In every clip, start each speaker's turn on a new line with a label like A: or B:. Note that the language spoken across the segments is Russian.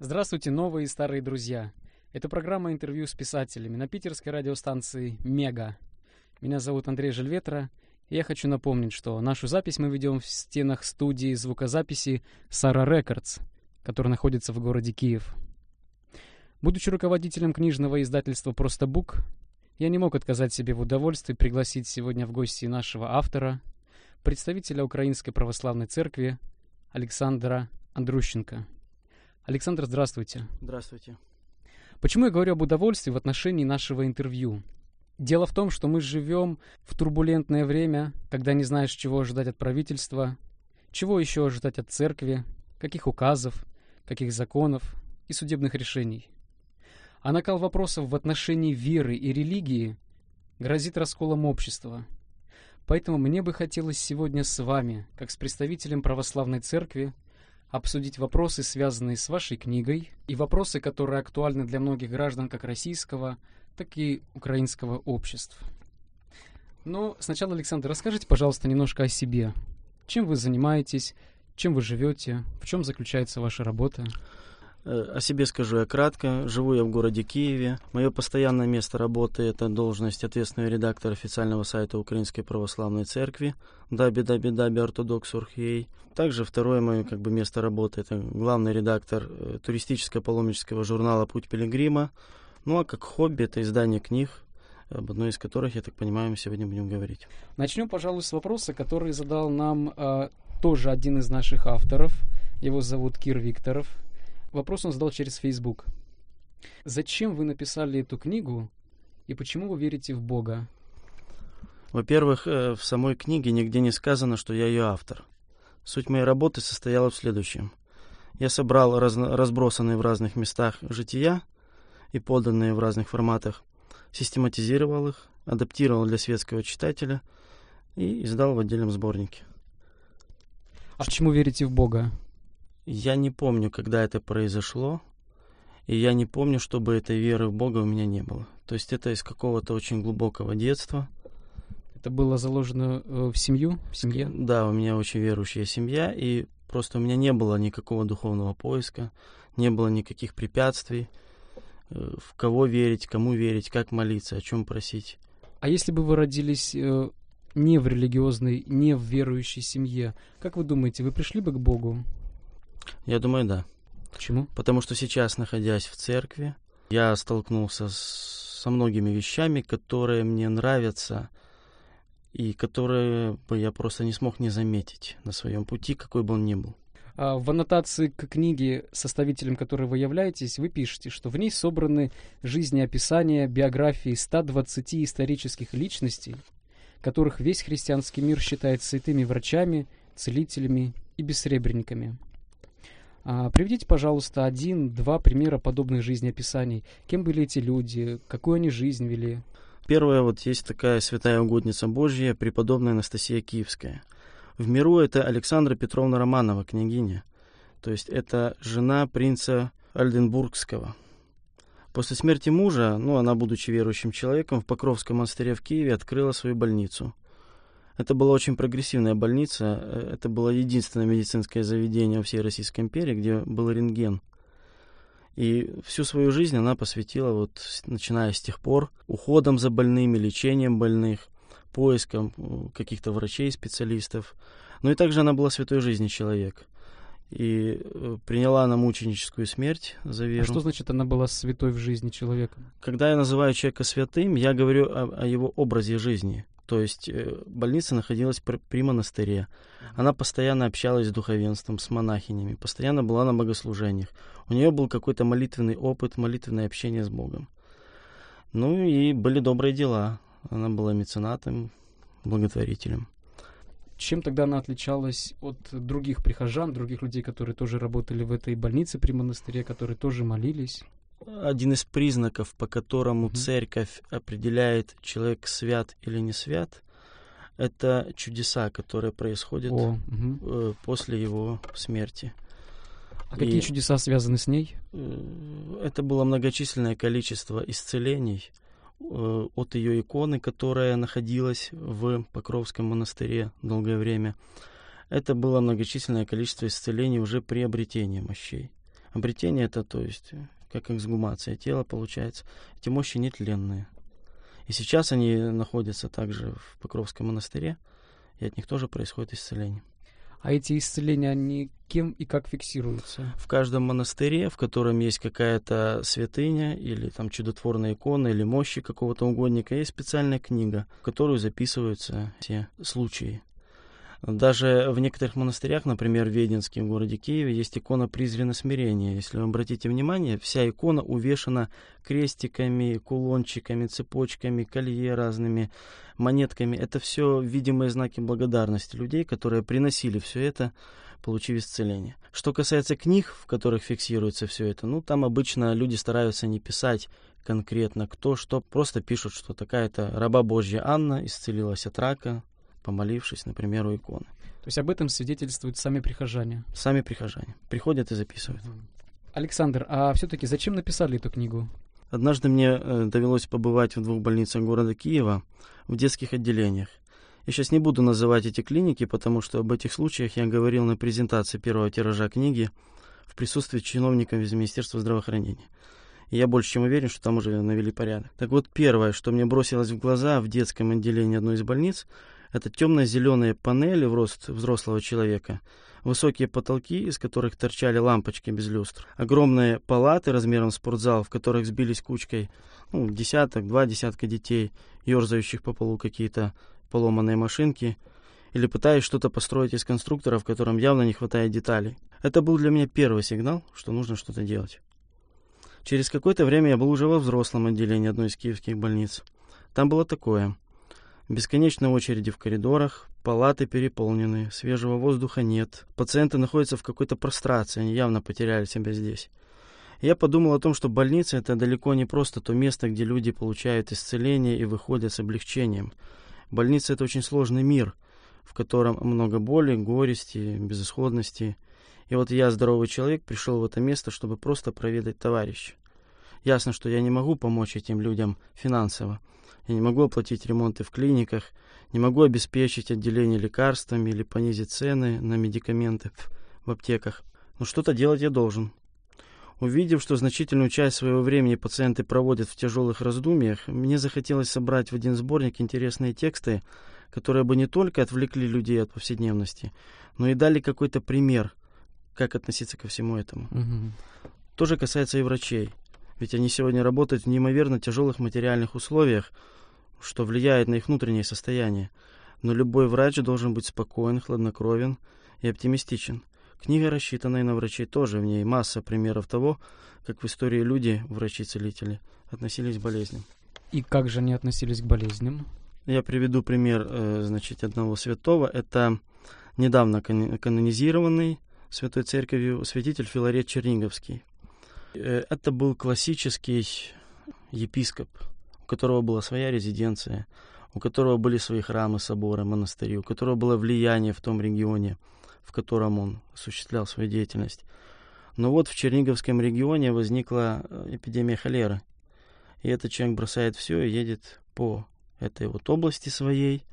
A: Здравствуйте, новые и старые друзья. Это программа интервью с писателями на питерской радиостанции «Мега». Меня зовут Андрей Жильветра, и я хочу напомнить, что нашу запись мы ведем в стенах студии звукозаписи «Сара Рекордс», которая находится в городе Киев. Будучи руководителем книжного издательства «Просто Бук», я не мог отказать себе в удовольствии пригласить сегодня в гости нашего автора, представителя Украинской Православной Церкви Александра Андрущенко. Александр, здравствуйте.
B: Здравствуйте.
A: Почему я говорю об удовольствии в отношении нашего интервью? Дело в том, что мы живем в турбулентное время, когда не знаешь, чего ожидать от правительства, чего еще ожидать от церкви, каких указов, каких законов и судебных решений. А накал вопросов в отношении веры и религии грозит расколом общества. Поэтому мне бы хотелось сегодня с вами, как с представителем православной церкви, обсудить вопросы, связанные с вашей книгой, и вопросы, которые актуальны для многих граждан как российского, так и украинского общества. Но сначала, Александр, расскажите, пожалуйста, немножко о себе. Чем вы занимаетесь, чем вы живете, в чем заключается ваша работа?
B: Э, о себе скажу я кратко. Живу я в городе Киеве. Мое постоянное место работы – это должность ответственного редактора официального сайта Украинской Православной Церкви www.orthodox.org. Также второе мое как бы, место работы – это главный редактор э, туристическо-паломнического журнала «Путь пилигрима». Ну а как хобби – это издание книг, об одной из которых, я так понимаю, мы сегодня будем говорить.
A: Начнем, пожалуй, с вопроса, который задал нам э, тоже один из наших авторов. Его зовут Кир Викторов – Вопрос он задал через Facebook. Зачем вы написали эту книгу и почему вы верите в Бога?
B: Во-первых, э, в самой книге нигде не сказано, что я ее автор. Суть моей работы состояла в следующем. Я собрал раз, разбросанные в разных местах жития и поданные в разных форматах, систематизировал их, адаптировал для светского читателя и издал в отдельном сборнике.
A: А почему верите в Бога?
B: Я не помню, когда это произошло, и я не помню, чтобы этой веры в Бога у меня не было. То есть это из какого-то очень глубокого детства.
A: Это было заложено э, в семью, в семье?
B: Да, у меня очень верующая семья, и просто у меня не было никакого духовного поиска, не было никаких препятствий, э, в кого верить, кому верить, как молиться, о чем просить.
A: А если бы вы родились э, не в религиозной, не в верующей семье, как вы думаете, вы пришли бы к Богу?
B: Я думаю, да.
A: Почему?
B: Потому что сейчас, находясь в церкви, я столкнулся с, со многими вещами, которые мне нравятся и которые бы я просто не смог не заметить на своем пути, какой бы он ни был.
A: А в аннотации к книге, составителем которой вы являетесь, вы пишете, что в ней собраны жизнеописания, биографии 120 исторических личностей, которых весь христианский мир считает святыми врачами, целителями и бессребренниками. А, приведите, пожалуйста, один-два примера подобных жизнеописаний. Кем были эти люди, какую они жизнь вели?
B: Первое, вот есть такая святая угодница Божья, преподобная Анастасия Киевская. В миру это Александра Петровна Романова, княгиня. То есть это жена принца Альденбургского. После смерти мужа, ну, она, будучи верующим человеком, в Покровском монастыре в Киеве открыла свою больницу – это была очень прогрессивная больница. Это было единственное медицинское заведение во всей Российской империи, где был рентген. И всю свою жизнь она посвятила, вот, начиная с тех пор, уходом за больными, лечением больных, поиском э, каких-то врачей, специалистов. Но и также она была святой жизни человек. И э, приняла она мученическую смерть за веру. А
A: что значит она была святой в жизни человека?
B: Когда я называю человека святым, я говорю о, о его образе жизни. То есть э, больница находилась при монастыре. Она постоянно общалась с духовенством, с монахинями, постоянно была на богослужениях. У нее был какой-то молитвенный опыт, молитвенное общение с Богом. Ну и были добрые дела. Она была меценатом, благотворителем.
A: Чем тогда она отличалась от других прихожан, других людей, которые тоже работали в этой больнице при монастыре, которые тоже молились?
B: Один из признаков, по которому церковь определяет, человек свят или не свят, это чудеса, которые происходят oh, mm-hmm. после его смерти.
A: А И какие чудеса связаны с ней?
B: Э, это было многочисленное количество исцелений э, от ее иконы, которая находилась в Покровском монастыре долгое время. Это было многочисленное количество исцелений уже при обретении мощей. Обретение это, то есть, как эксгумация тела получается. Эти мощи нетленные. И сейчас они находятся также в Покровском монастыре, и от них тоже происходит исцеление.
A: А эти исцеления, они кем и как фиксируются?
B: В каждом монастыре, в котором есть какая-то святыня или там чудотворная икона или мощи какого-то угодника, есть специальная книга, в которую записываются все случаи. Даже в некоторых монастырях, например, в Веденске, в городе Киеве, есть икона призрена смирения. Если вы обратите внимание, вся икона увешана крестиками, кулончиками, цепочками, колье разными, монетками. Это все видимые знаки благодарности людей, которые приносили все это, получив исцеление. Что касается книг, в которых фиксируется все это, ну, там обычно люди стараются не писать конкретно кто что, просто пишут, что такая-то раба Божья Анна исцелилась от рака, помолившись, например, у иконы.
A: То есть об этом свидетельствуют сами прихожане?
B: Сами прихожане. Приходят и записывают.
A: Александр, а все-таки зачем написали эту книгу?
B: Однажды мне э, довелось побывать в двух больницах города Киева в детских отделениях. Я сейчас не буду называть эти клиники, потому что об этих случаях я говорил на презентации первого тиража книги в присутствии чиновников из Министерства здравоохранения. И я больше чем уверен, что там уже навели порядок. Так вот, первое, что мне бросилось в глаза в детском отделении одной из больниц, это темно-зеленые панели в рост взрослого человека, высокие потолки, из которых торчали лампочки без люстр, огромные палаты размером с спортзал, в которых сбились кучкой ну, десяток, два десятка детей, ерзающих по полу какие-то поломанные машинки, или пытаясь что-то построить из конструктора, в котором явно не хватает деталей. Это был для меня первый сигнал, что нужно что-то делать. Через какое-то время я был уже во взрослом отделении одной из киевских больниц. Там было такое. Бесконечные очереди в коридорах, палаты переполнены, свежего воздуха нет. Пациенты находятся в какой-то прострации, они явно потеряли себя здесь. Я подумал о том, что больница это далеко не просто то место, где люди получают исцеление и выходят с облегчением. Больница это очень сложный мир, в котором много боли, горести, безысходности. И вот я, здоровый человек, пришел в это место, чтобы просто проведать товарища. Ясно, что я не могу помочь этим людям финансово. Я не могу оплатить ремонты в клиниках, не могу обеспечить отделение лекарствами или понизить цены на медикаменты в аптеках. Но что-то делать я должен. Увидев, что значительную часть своего времени пациенты проводят в тяжелых раздумьях, мне захотелось собрать в один сборник интересные тексты, которые бы не только отвлекли людей от повседневности, но и дали какой-то пример, как относиться ко всему этому. Угу. То же касается и врачей. Ведь они сегодня работают в неимоверно тяжелых материальных условиях, что влияет на их внутреннее состояние. Но любой врач должен быть спокоен, хладнокровен и оптимистичен. Книга, рассчитанная на врачей, тоже в ней масса примеров того, как в истории люди, врачи-целители, относились к болезням.
A: И как же они относились к болезням?
B: Я приведу пример, э, значит, одного святого. Это недавно канонизированный Святой Церковью святитель Филарет Черниговский. Э, это был классический епископ, у которого была своя резиденция, у которого были свои храмы, соборы, монастыри, у которого было влияние в том регионе, в котором он осуществлял свою деятельность. Но вот в Черниговском регионе возникла э, эпидемия холеры. И этот человек бросает все и едет по этой вот области своей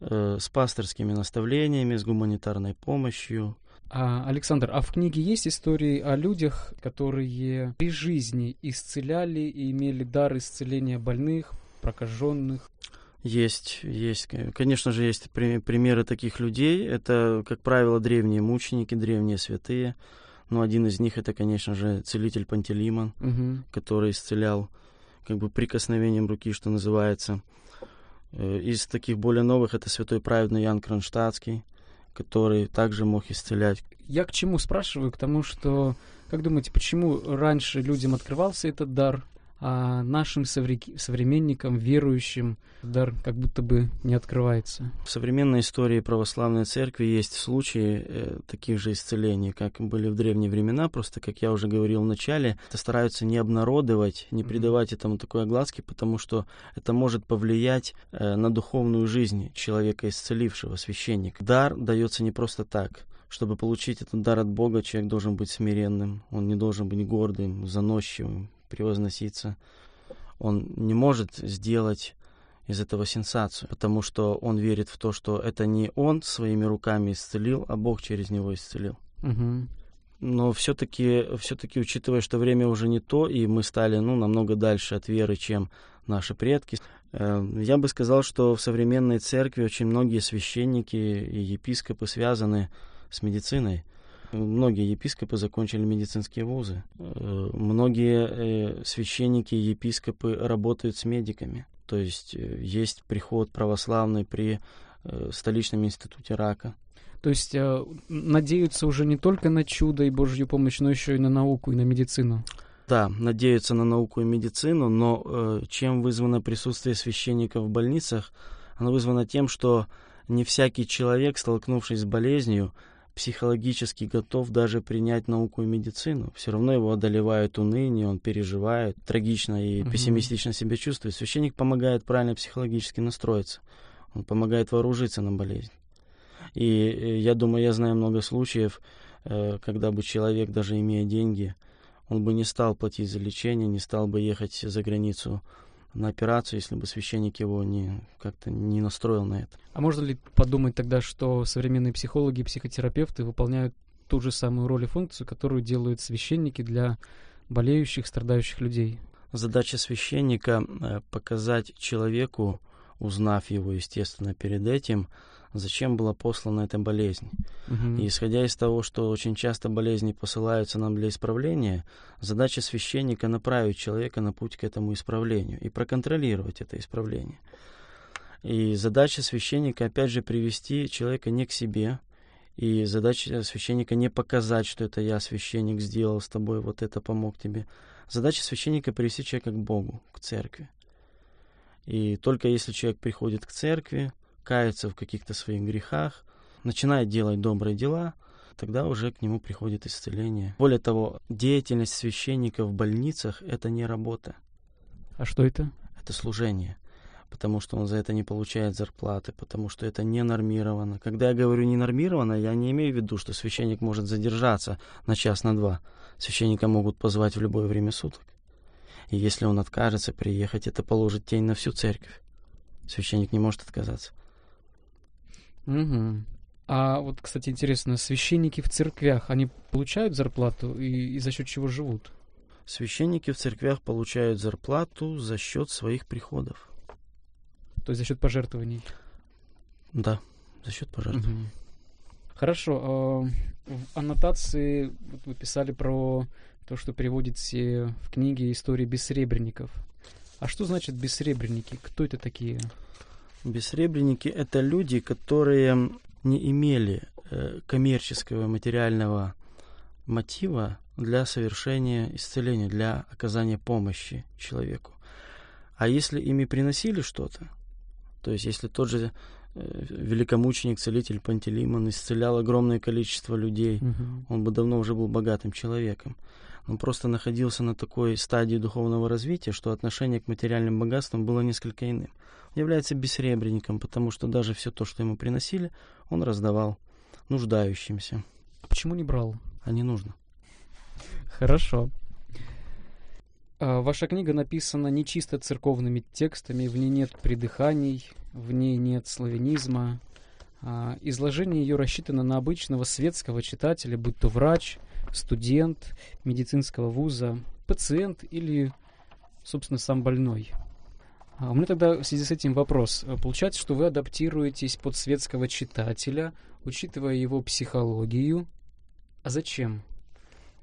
B: э, с пасторскими наставлениями, с гуманитарной помощью,
A: а, Александр, а в книге есть истории о людях, которые при жизни исцеляли и имели дар исцеления больных, прокаженных?
B: Есть, есть. Конечно же, есть при, примеры таких людей. Это, как правило, древние мученики, древние святые. Но один из них это, конечно же, целитель Пантелеймон, угу. который исцелял как бы прикосновением руки, что называется. Э, из таких более новых это святой праведный Ян Кронштадтский, который также мог исцелять.
A: Я к чему спрашиваю? К тому, что, как думаете, почему раньше людям открывался этот дар, а нашим современникам, верующим, дар как будто бы не открывается.
B: В современной истории православной церкви есть случаи э, таких же исцелений, как были в древние времена, просто, как я уже говорил в начале, это стараются не обнародовать, не придавать этому такой огласки, потому что это может повлиять э, на духовную жизнь человека, исцелившего, священника. Дар дается не просто так. Чтобы получить этот дар от Бога, человек должен быть смиренным, он не должен быть гордым, заносчивым, превозноситься. Он не может сделать из этого сенсацию, потому что он верит в то, что это не он своими руками исцелил, а Бог через него исцелил.
A: Угу.
B: но все-таки, все-таки, учитывая, что время уже не то, и мы стали ну, намного дальше от веры, чем наши предки, э, я бы сказал, что в современной церкви очень многие священники и епископы связаны с медициной. Многие епископы закончили медицинские вузы. Э, многие э, священники и епископы работают с медиками. То есть есть приход православный при столичном институте рака.
A: То есть э, надеются уже не только на чудо и Божью помощь, но еще и на науку и на медицину.
B: Да, надеются на науку и медицину, но э, чем вызвано присутствие священников в больницах? Оно вызвано тем, что не всякий человек, столкнувшись с болезнью, психологически готов даже принять науку и медицину. Все равно его одолевает уныние, он переживает, трагично и угу. пессимистично себя чувствует. Священник помогает правильно психологически настроиться. Он помогает вооружиться на болезнь. И э, я думаю, я знаю много случаев, э, когда бы человек, даже имея деньги, он бы не стал платить за лечение, не стал бы ехать за границу на операцию, если бы священник его не как-то не настроил на это.
A: А можно ли подумать тогда, что современные психологи и психотерапевты выполняют ту же самую роль и функцию, которую делают священники для болеющих, страдающих людей?
B: Задача священника э, показать человеку, узнав его, естественно, перед этим, зачем была послана эта болезнь. Угу. И исходя из того, что очень часто болезни посылаются нам для исправления, задача священника направить человека на путь к этому исправлению и проконтролировать это исправление. И задача священника, опять же, привести человека не к себе, и задача священника не показать, что это я, священник, сделал с тобой, вот это помог тебе. Задача священника привести человека к Богу, к церкви. И только если человек приходит к церкви, кается в каких-то своих грехах, начинает делать добрые дела, тогда уже к нему приходит исцеление. Более того, деятельность священника в больницах – это не работа.
A: А что это?
B: Это служение потому что он за это не получает зарплаты, потому что это не нормировано. Когда я говорю не нормировано, я не имею в виду, что священник может задержаться на час, на два. Священника могут позвать в любое время суток. И если он откажется приехать, это положит тень на всю церковь. Священник не может отказаться.
A: Угу. А вот, кстати, интересно, священники в церквях, они получают зарплату и, и за счет чего живут?
B: Священники в церквях получают зарплату за счет своих приходов.
A: То есть за счет пожертвований?
B: Да, за счет пожертвований. Угу.
A: Хорошо. А, в аннотации вы писали про то, что переводите в книге истории бессребренников. А что значит бессребренники? Кто это такие?
B: Бессребренники – это люди, которые не имели э, коммерческого материального мотива для совершения исцеления, для оказания помощи человеку. А если ими приносили что-то, то есть если тот же э, великомученик, целитель Пантелеймон исцелял огромное количество людей, угу. он бы давно уже был богатым человеком. Он просто находился на такой стадии духовного развития, что отношение к материальным богатствам было несколько иным. Является бессребренником, потому что даже все то, что ему приносили, он раздавал нуждающимся.
A: А почему не брал?
B: А не нужно.
A: Хорошо. А, ваша книга написана не чисто церковными текстами, в ней нет придыханий, в ней нет славянизма. А, изложение ее рассчитано на обычного светского читателя, будь то врач, студент медицинского вуза, пациент или, собственно, сам больной. А у меня тогда в связи с этим вопрос. Получается, что вы адаптируетесь под светского читателя, учитывая его психологию. А зачем?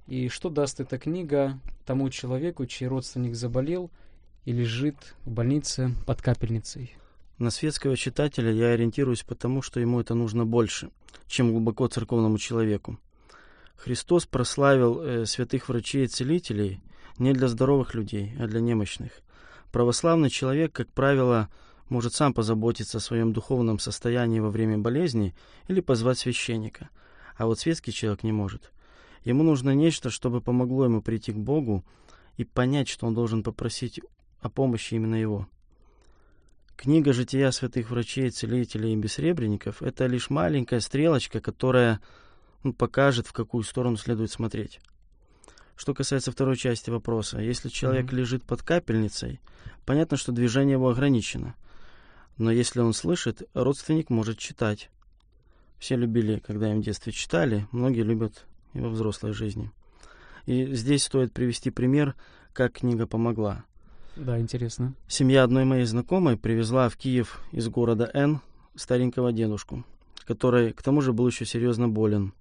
A: И что даст эта книга тому человеку, чей родственник заболел и лежит в больнице под капельницей?
B: На светского читателя я ориентируюсь потому, что ему это нужно больше, чем глубоко церковному человеку. Христос прославил э, святых врачей и целителей не для здоровых людей, а для немощных. Православный человек, как правило, может сам позаботиться о своем духовном состоянии во время болезни или позвать священника, а вот светский человек не может. Ему нужно нечто, чтобы помогло ему прийти к Богу и понять, что он должен попросить о помощи именно его. Книга «Жития святых врачей, целителей и бессребренников» — это лишь маленькая стрелочка, которая он покажет, в какую сторону следует смотреть. Что касается второй части вопроса, если человек mm-hmm. лежит под капельницей, понятно, что движение его ограничено. Но если он слышит, родственник может читать. Все любили, когда им в детстве читали, многие любят и во взрослой жизни. И здесь стоит привести пример, как книга помогла.
A: Да, интересно.
B: Семья одной моей знакомой привезла в Киев из города Н старенького дедушку, который к тому же был еще серьезно болен.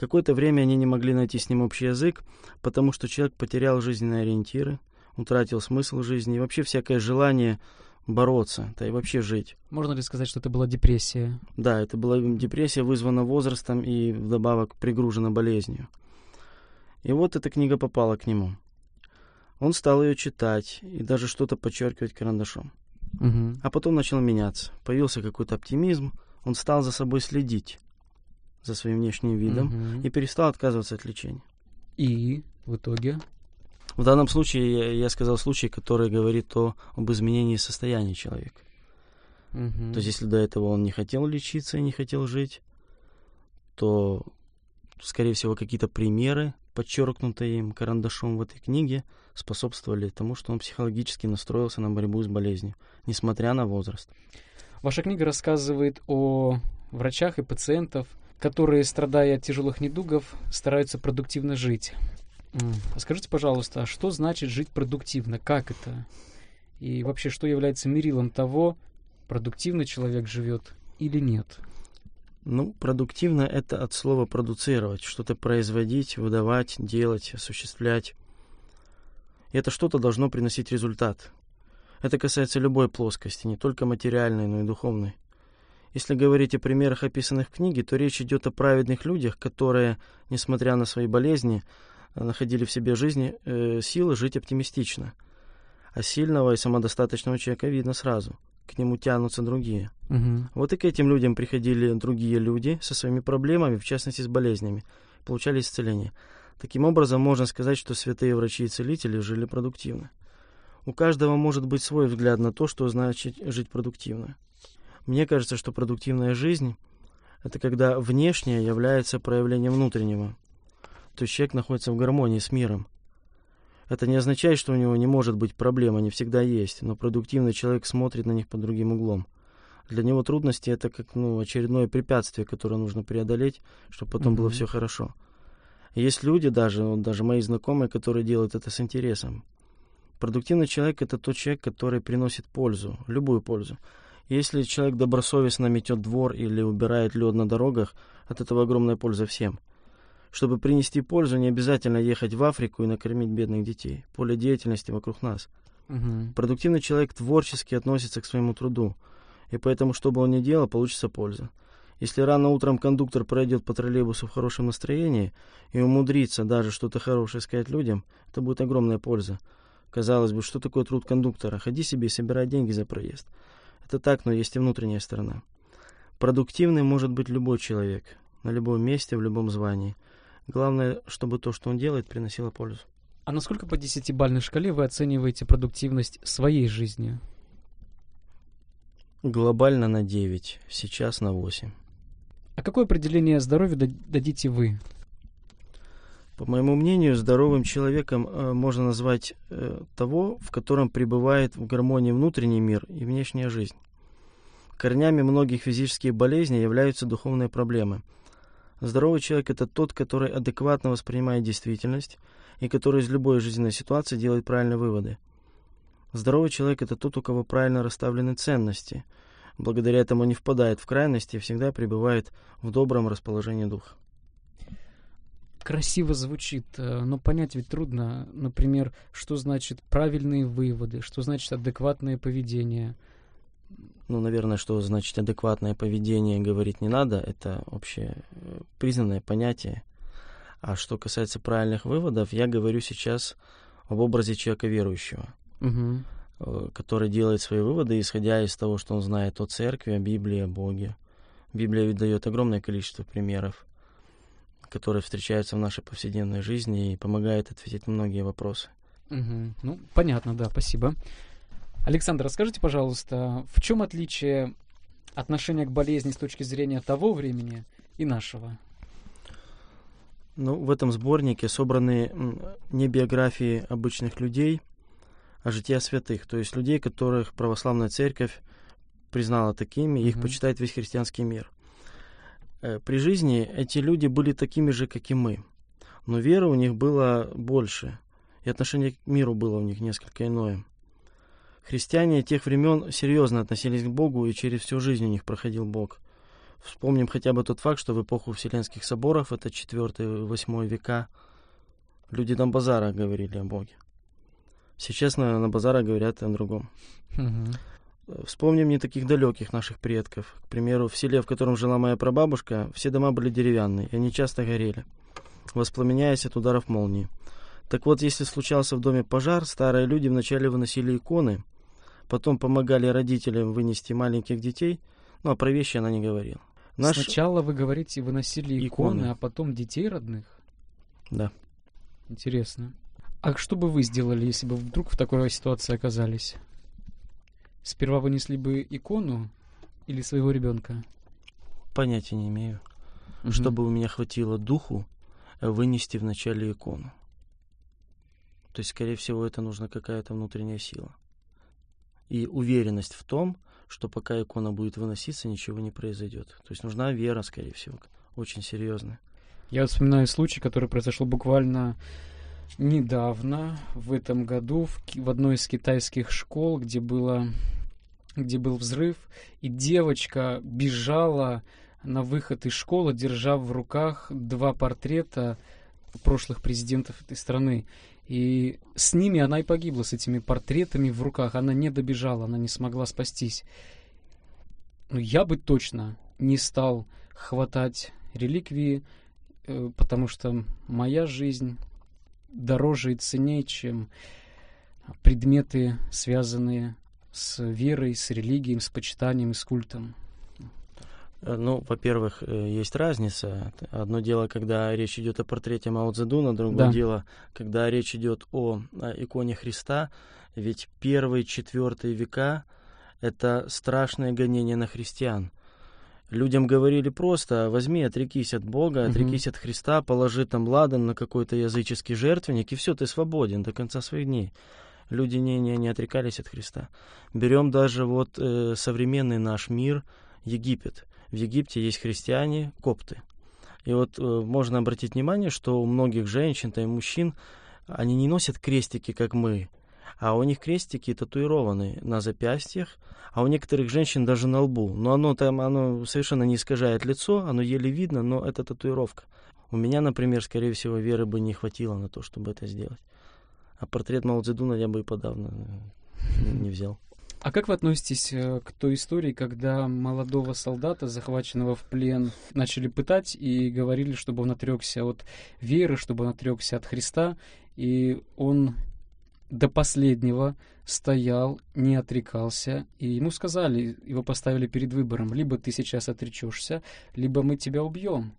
B: Какое-то время они не могли найти с ним общий язык, потому что человек потерял жизненные ориентиры, утратил смысл жизни и вообще всякое желание бороться, да и вообще жить.
A: Можно ли сказать, что это была депрессия?
B: Да, это была депрессия, вызвана возрастом и вдобавок пригружена болезнью. И вот эта книга попала к нему. Он стал ее читать и даже что-то подчеркивать карандашом.
A: Угу.
B: А потом начал меняться. Появился какой-то оптимизм, он стал за собой следить, за своим внешним видом,
A: Мгм.
B: и перестал отказываться от лечения.
A: И в итоге?
B: В данном случае я, я сказал случай, который говорит о, об изменении состояния человека.
A: Мгм.
B: То есть, если до этого он не хотел лечиться и не хотел жить, то, скорее всего, какие-то примеры, подчеркнутые им карандашом в этой книге, способствовали тому, что он психологически настроился на борьбу с болезнью, несмотря на возраст.
A: Ваша книга рассказывает о врачах и пациентах, которые, страдая от тяжелых недугов, стараются продуктивно жить. А Скажите, пожалуйста, а что значит жить продуктивно? Как это? И вообще, что является мерилом того, продуктивно человек живет или нет?
B: Ну, продуктивно это от слова продуцировать, что-то производить, выдавать, делать, осуществлять. И это что-то должно приносить результат. Это касается любой плоскости, не только материальной, но и духовной. Если говорить о примерах, описанных в книге, то речь идет о праведных людях, которые, несмотря на свои болезни, находили в себе жизни э, силы жить оптимистично. А сильного и самодостаточного человека видно сразу. К нему тянутся другие.
A: Мгм.
B: Вот и к этим людям приходили другие люди со своими проблемами, в частности с болезнями, получали исцеление. Таким образом, можно сказать, что святые врачи и целители жили продуктивно. У каждого может быть свой взгляд на то, что значит жить продуктивно. Мне кажется, что продуктивная жизнь – это когда внешнее является проявлением внутреннего. То есть человек находится в гармонии с миром. Это не означает, что у него не может быть проблем, они всегда есть, но продуктивный человек смотрит на них под другим углом. Для него трудности это как ну, очередное препятствие, которое нужно преодолеть, чтобы потом было
A: Мгм.
B: все хорошо. Есть люди даже, вот даже мои знакомые, которые делают это с интересом. Продуктивный человек это тот человек, который приносит пользу, любую пользу. Если человек добросовестно метет двор или убирает лед на дорогах, от этого огромная польза всем. Чтобы принести пользу, не обязательно ехать в Африку и накормить бедных детей. Поле деятельности вокруг нас.
A: Мгм.
B: Продуктивный человек творчески относится к своему труду, и поэтому, что бы он ни делал, получится польза. Если рано утром кондуктор пройдет по троллейбусу в хорошем настроении и умудрится даже что-то хорошее сказать людям, это будет огромная польза. Казалось бы, что такое труд кондуктора? Ходи себе и собирай деньги за проезд. Это так, но есть и внутренняя сторона. Продуктивный может быть любой человек, на любом месте, в любом звании. Главное, чтобы то, что он делает, приносило пользу.
A: А насколько по десятибалльной шкале вы оцениваете продуктивность своей жизни?
B: Глобально на 9, сейчас на 8.
A: А какое определение здоровью да- дадите вы?
B: По моему мнению, здоровым человеком э, можно назвать э, того, в котором пребывает в гармонии внутренний мир и внешняя жизнь. Корнями многих физических болезней являются духовные проблемы. Здоровый человек – это тот, который адекватно воспринимает действительность и который из любой жизненной ситуации делает правильные выводы. Здоровый человек – это тот, у кого правильно расставлены ценности. Благодаря этому не впадает в крайности и всегда пребывает в добром расположении духа.
A: Красиво звучит, э, но понять ведь трудно. Например, что значит правильные выводы, что значит адекватное поведение.
B: Ну, наверное, что значит адекватное поведение говорить не надо, это общее э, признанное понятие. А что касается правильных выводов, я говорю сейчас об образе человека верующего, э, который делает свои выводы, исходя из того, что он знает о церкви, о Библии, о Боге. Библия ведь дает огромное количество примеров, которые встречаются в нашей повседневной жизни и помогает ответить на многие вопросы.
A: Мгм. Ну, понятно, да, спасибо. Александр, расскажите, пожалуйста, в чем отличие отношения к болезни с точки зрения того времени и нашего?
B: Ну, в этом сборнике собраны не биографии обычных людей, а жития святых, то есть людей, которых православная церковь признала такими, и их почитает весь христианский мир. Э, при жизни эти люди были такими же, как и мы. Но вера у них была больше, и отношение к миру было у них несколько иное. Христиане тех времен серьезно относились к Богу, и через всю жизнь у них проходил Бог. Вспомним хотя бы тот факт, что в эпоху Вселенских соборов, это 4-8 века, люди на базарах говорили о Боге. Сейчас на, на базарах говорят о другом. Угу. Вспомним не таких далеких наших предков. К примеру, в селе, в котором жила моя прабабушка, все дома были деревянные, и они часто горели, воспламеняясь от ударов молнии. Так вот, если случался в доме пожар, старые люди вначале выносили иконы, потом помогали родителям вынести маленьких детей, ну а про вещи она не говорила.
A: Наш... Сначала вы говорите, выносили иконы, иконы, а потом детей родных?
B: Да.
A: Интересно. А что бы вы сделали, если бы вдруг в такой ситуации оказались? Сперва вынесли бы икону или своего ребенка?
B: Понятия не имею. Угу. Чтобы у меня хватило духу вынести вначале икону. То есть, скорее всего, это нужна какая-то внутренняя сила. И уверенность в том, что пока икона будет выноситься, ничего не произойдет. То есть нужна вера, скорее всего, очень серьезная.
A: Я вспоминаю случай, который произошел буквально недавно, в этом году, в, в одной из китайских школ, где было где был взрыв, и девочка бежала на выход из школы, держа в руках два портрета прошлых президентов этой страны. И с ними она и погибла, с этими портретами в руках. Она не добежала, она не смогла спастись. Но я бы точно не стал хватать реликвии, э, потому что моя жизнь дороже и ценнее, чем предметы, связанные с верой, с религией, с почитанием, с культом.
B: Э, ну, во-первых, э, есть разница. Одно дело, когда речь идет о портрете Мао Цзэдуна, другое да. дело, когда речь идет о, о иконе Христа. Ведь первые, четвертые века — это страшное гонение на христиан. Людям говорили просто, возьми, отрекись от Бога, отрекись угу. от Христа, положи там ладан на какой-то языческий жертвенник, и все, ты свободен до конца своих дней. Люди не, не, не отрекались от Христа. Берем даже вот э, современный наш мир, Египет в Египте есть христиане, копты. И вот э, можно обратить внимание, что у многих женщин, да и мужчин, они не носят крестики, как мы, а у них крестики татуированы на запястьях, а у некоторых женщин даже на лбу. Но оно там, оно совершенно не искажает лицо, оно еле видно, но это татуировка. У меня, например, скорее всего, веры бы не хватило на то, чтобы это сделать. А портрет Мао Цзэдуна я бы и подавно э, не взял.
A: А как вы относитесь э, к той истории, когда молодого солдата, захваченного в плен, начали пытать и говорили, чтобы он отрекся от веры, чтобы он отрекся от Христа, и он до последнего стоял, не отрекался, и ему сказали, его поставили перед выбором, либо ты сейчас отречешься, либо мы тебя убьем.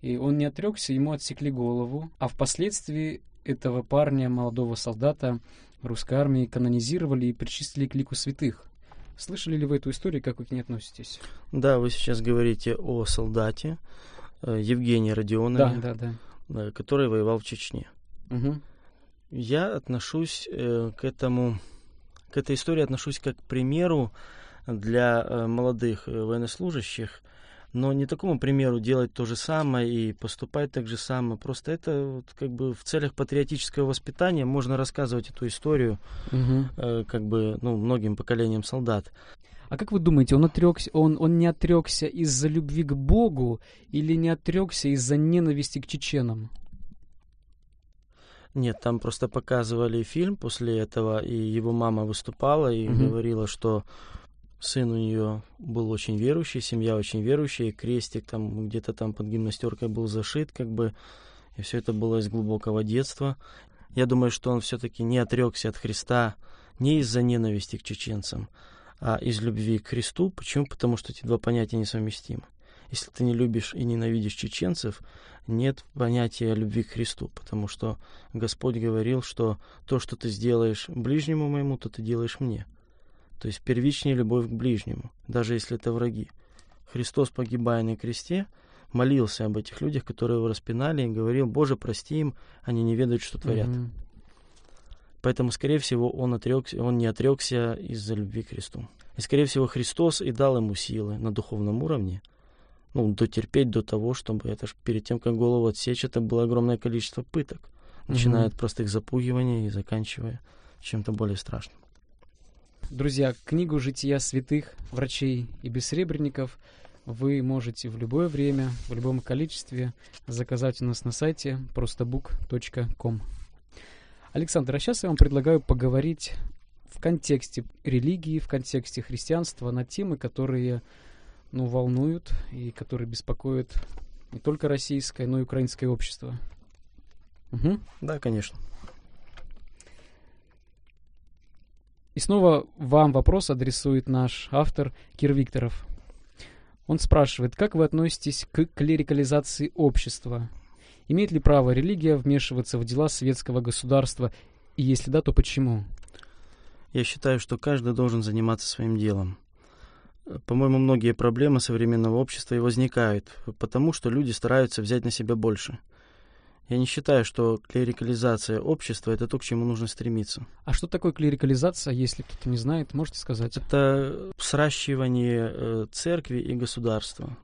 A: И он не отрекся, ему отсекли голову, а впоследствии этого парня, молодого солдата, русской армии канонизировали и причислили к лику святых. Слышали ли вы эту историю, как вы к ней относитесь?
B: Да, вы сейчас говорите о солдате э, Евгении Родионове,
A: да, да,
B: да. который воевал в Чечне.
A: Угу.
B: Я отношусь э, к этому, к этой истории отношусь как к примеру для э, молодых военнослужащих, но не такому примеру делать то же самое и поступать так же самое. Просто это вот как бы в целях патриотического воспитания можно рассказывать эту историю угу. э, как бы ну, многим поколениям солдат.
A: А как вы думаете, он отрекся, он, он не отрекся из-за любви к Богу или не отрекся из-за ненависти к чеченам?
B: Нет, там просто показывали фильм после этого, и его мама выступала и угу. говорила, что сын у нее был очень верующий, семья очень верующая, и крестик там где-то там под гимнастеркой был зашит, как бы, и все это было из глубокого детства. Я думаю, что он все-таки не отрекся от Христа не из-за ненависти к чеченцам, а из любви к Христу. Почему? Потому что эти два понятия несовместимы. Если ты не любишь и ненавидишь чеченцев, нет понятия любви к Христу, потому что Господь говорил, что то, что ты сделаешь ближнему моему, то ты делаешь мне. То есть первичнее любовь к ближнему, даже если это враги. Христос, погибая на кресте, молился об этих людях, которые его распинали, и говорил, Боже, прости им, они не ведают, что творят. Mm-hmm. Поэтому, скорее всего, он, отрекся, он не отрекся из-за любви к Христу. И, скорее всего, Христос и дал ему силы на духовном уровне, ну, дотерпеть до того, чтобы это ж перед тем, как голову отсечь, это было огромное количество пыток. Начиная от простых запугиваний и заканчивая чем-то более страшным.
A: Друзья, книгу «Жития святых, врачей и бессребренников» вы можете в любое время, в любом количестве заказать у нас на сайте простоbook.com. Александр, а сейчас я вам предлагаю поговорить в контексте религии, в контексте христианства на темы, которые ну, волнуют и которые беспокоят не только российское, но и украинское общество.
B: Угу. Да, конечно.
A: И снова вам вопрос адресует наш автор Кир Викторов. Он спрашивает, как вы относитесь к клерикализации общества? Имеет ли право религия вмешиваться в дела светского государства? И если да, то почему?
B: Я считаю, что каждый должен заниматься своим делом. По-моему, многие проблемы современного общества и возникают, потому что люди стараются взять на себя больше – я не считаю, что клерикализация общества — это то, к чему нужно стремиться.
A: А что такое клерикализация, если кто-то не знает, можете сказать?
B: Это сращивание э, церкви и государства.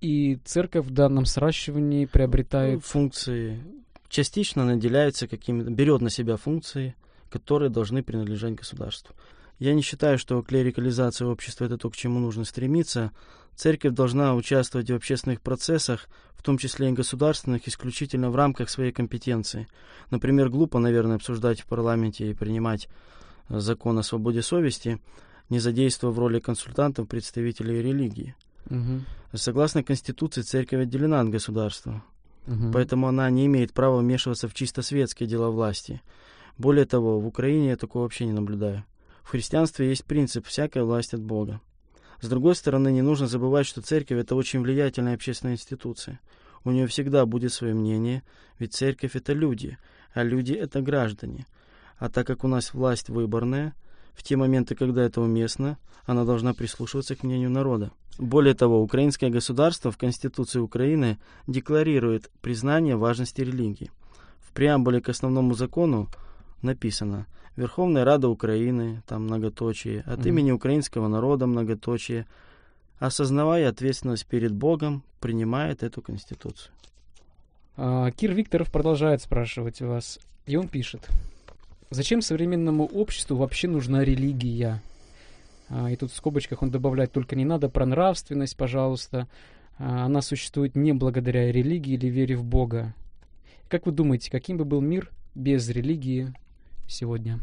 A: И церковь в данном сращивании приобретает...
B: Функции. Частично наделяется какими-то... берет на себя функции, которые должны принадлежать государству. Я не считаю, что клерикализация общества — это то, к чему нужно стремиться. Церковь должна участвовать в общественных процессах, в том числе и государственных, исключительно в рамках своей компетенции. Например, глупо, наверное, обсуждать в парламенте и принимать э, закон о свободе совести, не задействуя в роли консультантов представителей религии. Угу. Согласно Конституции, церковь отделена от государства, угу. поэтому она не имеет права вмешиваться в чисто светские дела власти. Более того, в Украине я такого вообще не наблюдаю. В христианстве есть принцип «всякая власть от Бога». С другой стороны, не нужно забывать, что церковь – это очень влиятельная общественная институция. У нее всегда будет свое мнение, ведь церковь – это люди, а люди – это граждане. А так как у нас власть выборная, в те моменты, когда это уместно, она должна прислушиваться к мнению народа. Более того, украинское государство в Конституции Украины декларирует признание важности религии. В преамбуле к основному закону написано Верховная Рада Украины, там многоточие, от mm имени украинского народа многоточие, осознавая ответственность перед Богом, принимает эту Конституцию.
A: А, Кир Викторов продолжает спрашивать вас, и он пишет. Зачем современному обществу вообще нужна религия? А, и тут в скобочках он добавляет, только не надо про нравственность, пожалуйста. А, она существует не благодаря религии или вере в Бога. Как вы думаете, каким бы был мир без религии, сегодня?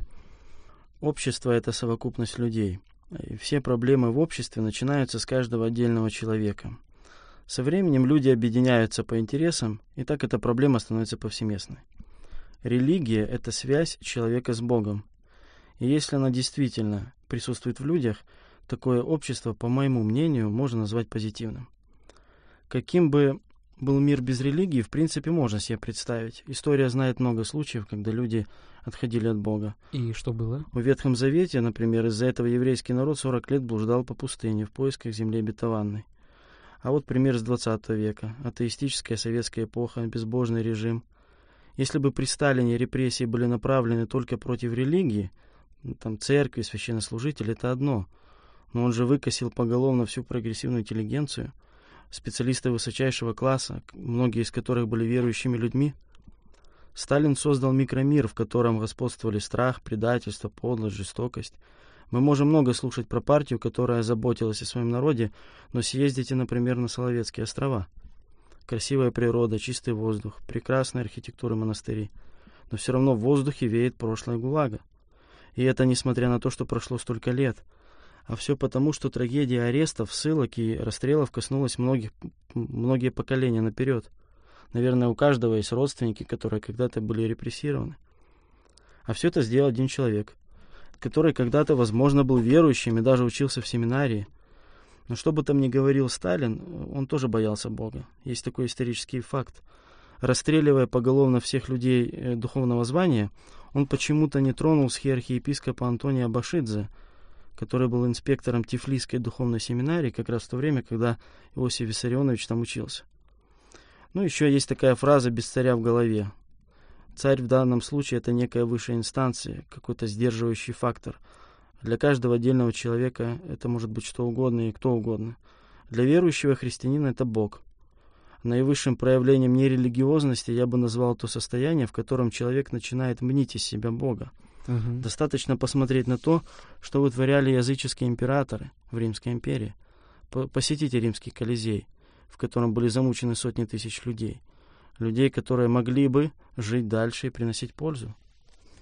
B: Общество — это совокупность людей. И все проблемы в обществе начинаются с каждого отдельного человека. Со временем люди объединяются по интересам, и так эта проблема становится повсеместной. Религия — это связь человека с Богом. И если она действительно присутствует в людях, такое общество, по моему мнению, можно назвать позитивным. Каким бы был мир без религии, в принципе, можно себе представить. История знает много случаев, когда люди отходили от Бога.
A: И что было?
B: В Ветхом Завете, например, из-за этого еврейский народ 40 лет блуждал по пустыне в поисках земли обетованной. А вот пример с 20 века. Атеистическая советская эпоха, безбожный режим. Если бы при Сталине репрессии были направлены только против религии, ну, там церкви, священнослужители, это одно. Но он же выкосил поголовно всю прогрессивную интеллигенцию – специалисты высочайшего класса, многие из которых были верующими людьми. Сталин создал микромир, в котором господствовали страх, предательство, подлость, жестокость. Мы можем много слушать про партию, которая заботилась о своем народе, но съездите, например, на Соловецкие острова. Красивая природа, чистый воздух, прекрасная архитектура монастырей. Но все равно в воздухе веет прошлое ГУЛАГа. И это несмотря на то, что прошло столько лет – а все потому, что трагедия арестов, ссылок и расстрелов коснулась многих, многие поколения наперед. Наверное, у каждого есть родственники, которые когда-то были репрессированы. А все это сделал один человек, который когда-то, возможно, был верующим и даже учился в семинарии. Но что бы там ни говорил Сталин, он тоже боялся Бога. Есть такой исторический факт. Расстреливая поголовно всех людей э, духовного звания, он почему-то не тронул схиархиепископа Антония Башидзе – который был инспектором Тифлисской духовной семинарии как раз в то время, когда Иосиф Виссарионович там учился. Ну, еще есть такая фраза «без царя в голове». Царь в данном случае это некая высшая инстанция, какой-то сдерживающий фактор. Для каждого отдельного человека это может быть что угодно и кто угодно. Для верующего христианина это Бог. Наивысшим проявлением нерелигиозности я бы назвал то состояние, в котором человек начинает мнить из себя Бога.
A: Мгм.
B: Достаточно посмотреть на то, что вытворяли языческие императоры в Римской империи. По- Посетите Римский Колизей, в котором были замучены сотни тысяч людей. Людей, которые могли бы жить дальше и приносить пользу.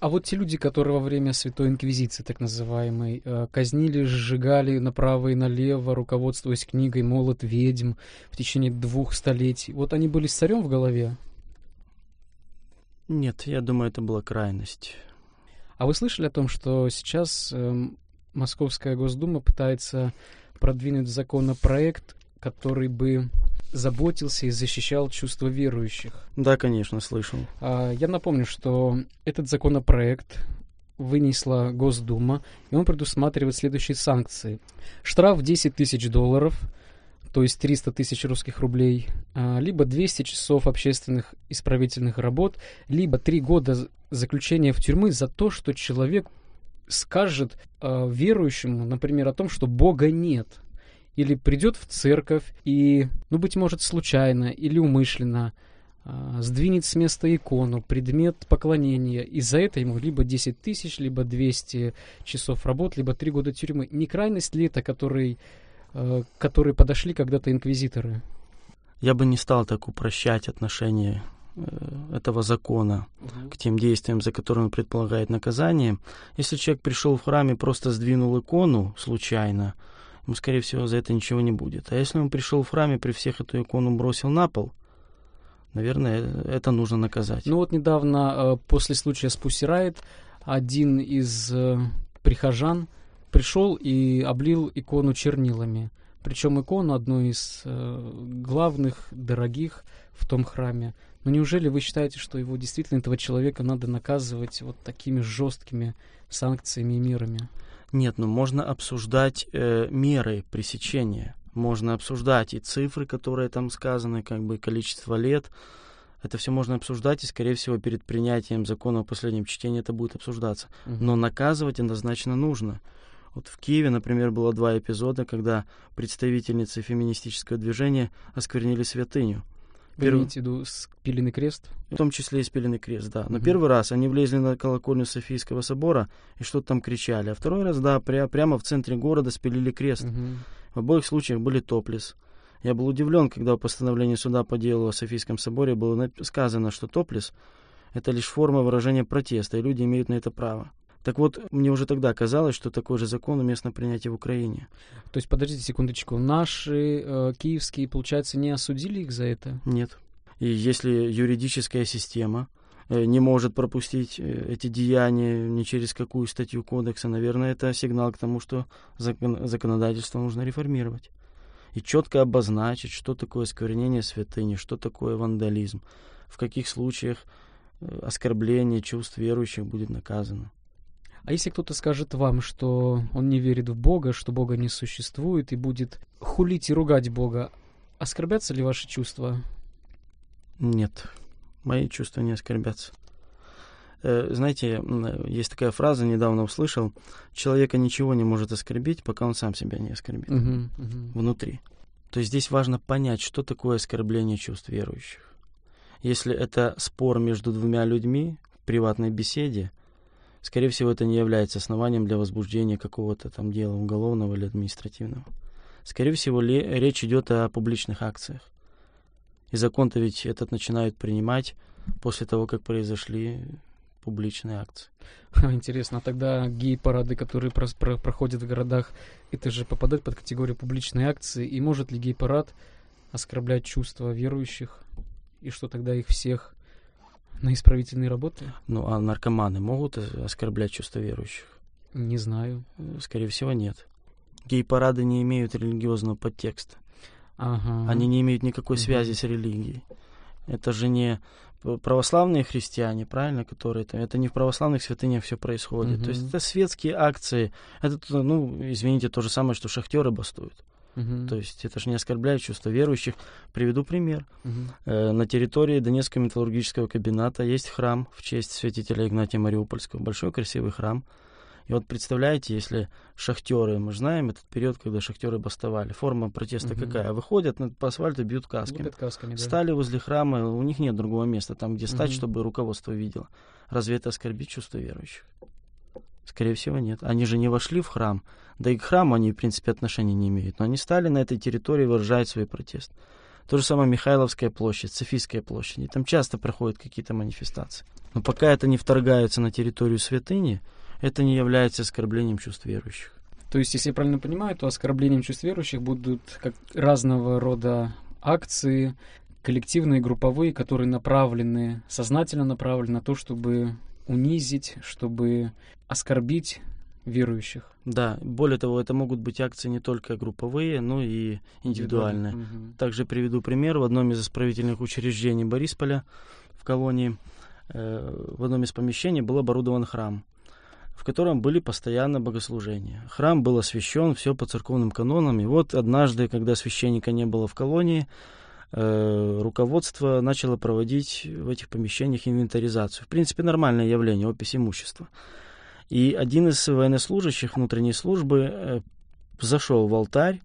A: А вот те люди, которые во время Святой Инквизиции, так называемой, э, казнили, сжигали направо и налево, руководствуясь книгой «Молот ведьм» в течение двух столетий, вот они были с царем в голове?
B: Нет, я думаю, это была крайность.
A: А вы слышали о том, что сейчас эм, Московская Госдума пытается продвинуть законопроект, который бы заботился и защищал чувства верующих?
B: Да, конечно, слышал.
A: А, Я напомню, что этот законопроект вынесла Госдума, и он предусматривает следующие санкции. Штраф 10 тысяч долларов, то есть 300 тысяч русских рублей, а, либо 200 часов общественных исправительных работ, либо 3 года заключения в тюрьмы за то, что человек скажет а, верующему, например, о том, что Бога нет. Или придет в церковь и, ну, быть может, случайно или умышленно а, сдвинет с места икону, предмет поклонения, и за это ему либо 10 тысяч, либо 200 часов работ, либо 3 года тюрьмы. Не крайность ли это, который, к которой подошли когда-то инквизиторы?
B: Я бы не стал так упрощать отношение э, этого закона к тем действиям, за которые он предполагает наказание. Если человек пришел в храм и просто сдвинул икону случайно, ему, скорее всего, за это ничего не будет. А если он пришел в храм и при всех эту икону бросил на пол, наверное, э, это нужно наказать.
A: Ну вот недавно, э, после случая с Riot, один из э, прихожан пришел и облил икону чернилами. Причем икону одну из э, главных, дорогих в том храме. Но неужели вы считаете, что его действительно, этого человека, надо наказывать вот такими жесткими санкциями и мерами?
B: Нет, ну можно обсуждать э, меры пресечения. Можно обсуждать и цифры, которые там сказаны, как бы количество лет. Это все можно обсуждать, и, скорее всего, перед принятием закона о последнем чтении это будет обсуждаться.
A: Мгм.
B: Но наказывать однозначно нужно. Вот в Киеве, например, было два эпизода, когда представительницы феминистического движения осквернили святыню.
A: Вы
B: Перв-
A: имеете в виду спиленный крест?
B: В том числе и спиленный крест, да. Но
A: Мгм.
B: первый раз они влезли на колокольню Софийского собора и что-то там кричали. А второй раз, да, пря- прямо в центре города спилили крест.
A: Мгм.
B: В обоих случаях были топлес. Я был удивлен, когда в постановлении суда по делу о Софийском соборе было сказано, что топлес — это лишь форма выражения протеста, и люди имеют на это право. Так вот, мне уже тогда казалось, что такой же закон уместно принять и в Украине.
A: То есть, подождите секундочку, наши э, киевские, получается, не осудили их за это?
B: Нет. И если юридическая система э, не может пропустить э, эти деяния ни через какую статью кодекса, наверное, это сигнал к тому, что закон- законодательство нужно реформировать. И четко обозначить, что такое осквернение святыни, что такое вандализм, в каких случаях э, оскорбление чувств верующих будет наказано.
A: А если кто-то скажет вам, что он не верит в Бога, что Бога не существует, и будет хулить и ругать Бога, оскорбятся ли ваши чувства?
B: Нет, мои чувства не оскорбятся. Э, Знаете, есть такая фраза, недавно услышал, человека ничего не может оскорбить, пока он сам себя не оскорбит
A: Мгм, мгм.
B: внутри. То есть здесь важно понять, что такое оскорбление чувств верующих. Если это спор между двумя людьми в приватной беседе, скорее всего, это не является основанием для возбуждения какого-то там дела уголовного или административного. Скорее всего, ле- речь идет о публичных акциях. И закон-то ведь этот начинают принимать после того, как произошли публичные акции.
A: Интересно, а тогда гей-парады, которые прос- про- проходят в городах, это же попадает под категорию публичной акции, и может ли гей-парад оскорблять чувства верующих, и что тогда их всех на исправительные работы?
B: Ну, а наркоманы могут э, оскорблять чувства верующих?
A: Не знаю.
B: Э, Скорее всего, нет. Гей-парады не имеют религиозного подтекста.
A: Ага.
B: Они не имеют никакой
A: Мгм.
B: связи с религией. Это же не православные христиане, правильно, которые там. Это не в православных святынях все происходит. То есть это светские акции. Это, ну, извините, то же самое, что шахтеры бастуют.
A: Мгм.
B: То есть это же не оскорбляет чувства верующих. Приведу пример.
A: Мгм.
B: Э, На территории Донецкого металлургического комбината есть храм в честь святителя Игнатия Мариупольского. Большой красивый храм. И вот представляете, если шахтеры, мы знаем этот период, когда шахтеры бастовали, форма протеста угу. какая? Выходят по асфальту, бьют касками. Бьют касками да. Стали возле храма, у них нет другого места, там, где стать, угу. чтобы руководство видело. Разве это оскорбит чувство верующих? Скорее всего, нет. Они же не вошли в храм. Да и к храму они, в принципе, отношения не имеют. Но они стали на этой территории выражать свой протест. То же самое Михайловская площадь, Софийская площадь. И там часто проходят какие-то манифестации. Но пока это не вторгается на территорию святыни, это не является оскорблением чувств верующих.
A: То есть, если я правильно понимаю, то оскорблением чувств верующих будут как разного рода акции, коллективные, групповые, которые направлены, сознательно направлены на то, чтобы унизить, чтобы оскорбить верующих.
B: Да, более того, это могут быть акции не только групповые, но и индивидуальные. Угу. Также приведу пример. В одном из исправительных учреждений Борисполя в колонии, э, в одном из помещений был оборудован храм, в котором были постоянно богослужения. Храм был освящен, все по церковным канонам. И вот однажды, когда священника не было в колонии, э, руководство начало проводить в этих помещениях инвентаризацию. В принципе, нормальное явление, опись имущества. И один из военнослужащих внутренней службы э, зашел в алтарь,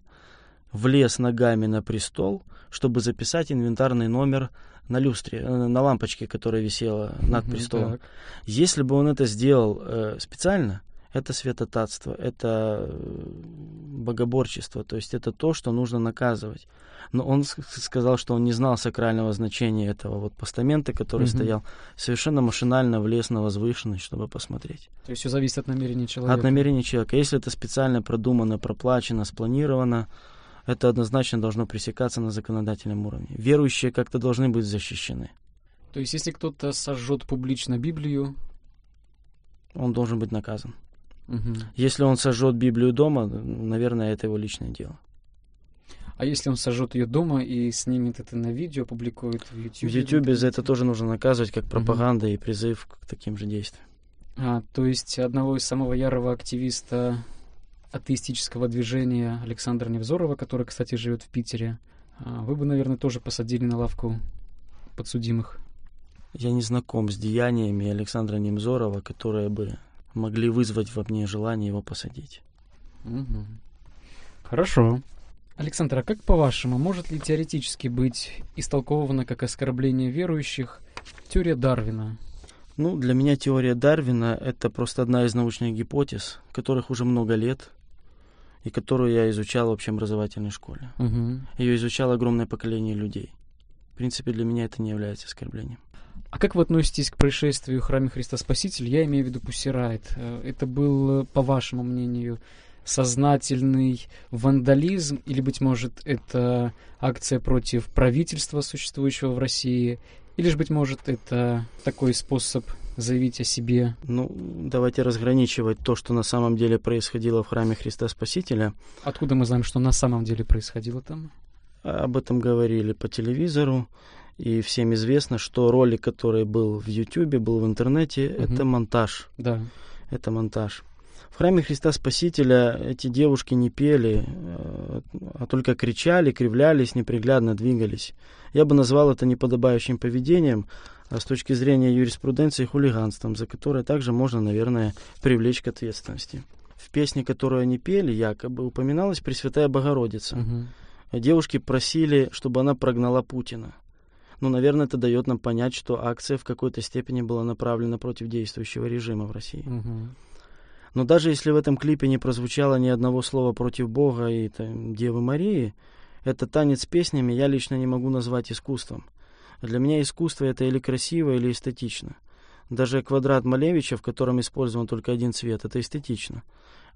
B: влез ногами на престол, чтобы записать инвентарный номер на люстре, э, на лампочке, которая висела над престолом. Так. Если бы он это сделал э, специально, это святотатство, это богоборчество, то есть это то, что нужно наказывать но он сказал, что он не знал сакрального значения этого вот постамента, который угу. стоял, совершенно машинально влез на возвышенность, чтобы посмотреть.
A: То есть все зависит от намерения человека?
B: От намерения человека. Если это специально продумано, проплачено, спланировано, это однозначно должно пресекаться на законодательном уровне. Верующие как-то должны быть защищены.
A: То есть если кто-то сожжет публично Библию...
B: Он должен быть наказан. Угу. Если он сожжет Библию дома, наверное, это его личное дело.
A: А если он сожжет ее дома и снимет это на видео, опубликует в YouTube?
B: В YouTube за это тоже нужно наказывать как пропаганда угу. и призыв к таким же действиям.
A: А, то есть одного из самого ярого активиста атеистического движения Александра Невзорова, который, кстати, живет в Питере, а, вы бы, наверное, тоже посадили на лавку подсудимых.
B: Я не знаком с деяниями Александра Немзорова, которые бы могли вызвать во мне желание его посадить.
A: Угу. Хорошо. Александр, а как по-вашему, может ли теоретически быть истолкована как оскорбление верующих теория Дарвина?
B: Ну, для меня теория Дарвина — это просто одна из научных гипотез, которых уже много лет, и которую я изучал в общеобразовательной школе. Угу. Ее изучало огромное поколение людей. В принципе, для меня это не является оскорблением.
A: А как вы относитесь к происшествию в храме Христа Спасителя? Я имею в виду Пусирайт. Э, это был, по вашему мнению, сознательный вандализм, или, быть может, это акция против правительства, существующего в России, или же, быть может, это такой способ заявить о себе?
B: Ну, давайте разграничивать то, что на самом деле происходило в храме Христа Спасителя.
A: Откуда мы знаем, что на самом деле происходило там?
B: Об этом говорили по телевизору, и всем известно, что ролик, который был в Ютьюбе, был в интернете, угу. это монтаж.
A: Да.
B: Это монтаж. В храме Христа Спасителя эти девушки не пели, э, а только кричали, кривлялись, неприглядно двигались. Я бы назвал это неподобающим поведением, а с точки зрения юриспруденции хулиганством, за которое также можно, наверное, привлечь к ответственности. В песне, которую они пели, якобы упоминалась Пресвятая Богородица. Угу. Девушки просили, чтобы она прогнала Путина. Ну, наверное, это дает нам понять, что акция в какой-то степени была направлена против действующего режима в России. Угу. Но даже если в этом клипе не прозвучало ни одного слова против Бога и там, Девы Марии, этот танец с песнями я лично не могу назвать искусством. Для меня искусство это или красиво, или эстетично. Даже квадрат Малевича, в котором использован только один цвет, это эстетично.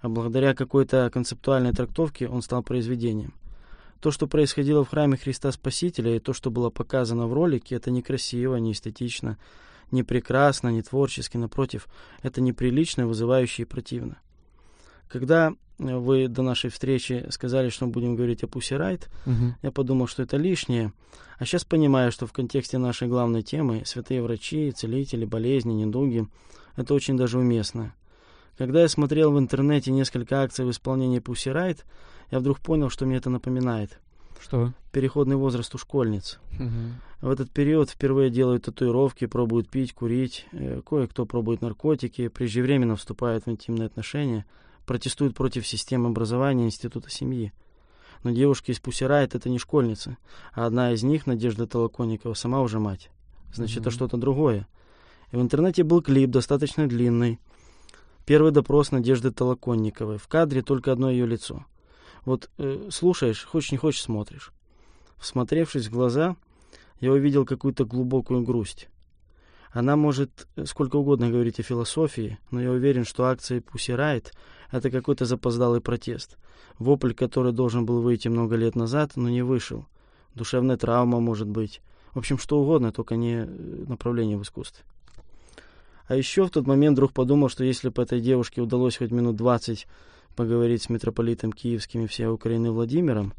B: А благодаря какой-то концептуальной трактовке он стал произведением. То, что происходило в храме Христа Спасителя, и то, что было показано в ролике, это некрасиво, не эстетично не прекрасно, не творчески, напротив, это неприлично, вызывающе и противно. Когда вы до нашей встречи сказали, что мы будем говорить о Пусси Райт, угу. я подумал, что это лишнее. А сейчас понимаю, что в контексте нашей главной темы святые врачи, целители, болезни, недуги, это очень даже уместно. Когда я смотрел в интернете несколько акций в исполнении Пусси Райт, я вдруг понял, что мне это напоминает.
A: Что?
B: Переходный возраст у школьниц.
A: Угу.
B: В этот период впервые делают татуировки, пробуют пить, курить, э, кое-кто пробует наркотики, преждевременно вступает в интимные отношения, протестует против системы образования института семьи. Но девушки из Пусирает это не школьницы, а одна из них, Надежда Толоконникова, сама уже мать. Значит,
A: Мгм.
B: это что-то другое. И в интернете был клип, достаточно длинный. Первый допрос Надежды Толоконниковой. В кадре только одно ее лицо. Вот э, слушаешь, хочешь не хочешь, смотришь. Всмотревшись в глаза, я увидел какую-то глубокую грусть. Она может э, сколько угодно говорить о философии, но я уверен, что акция Pussy Riot — это какой-то запоздалый протест. Вопль, который должен был выйти много лет назад, но не вышел. Душевная травма, может быть. В общем, что угодно, только не э, направление в искусстве. А еще в тот момент вдруг подумал, что если бы этой девушке удалось хоть минут 20 поговорить с митрополитом киевским и всей Украины Владимиром,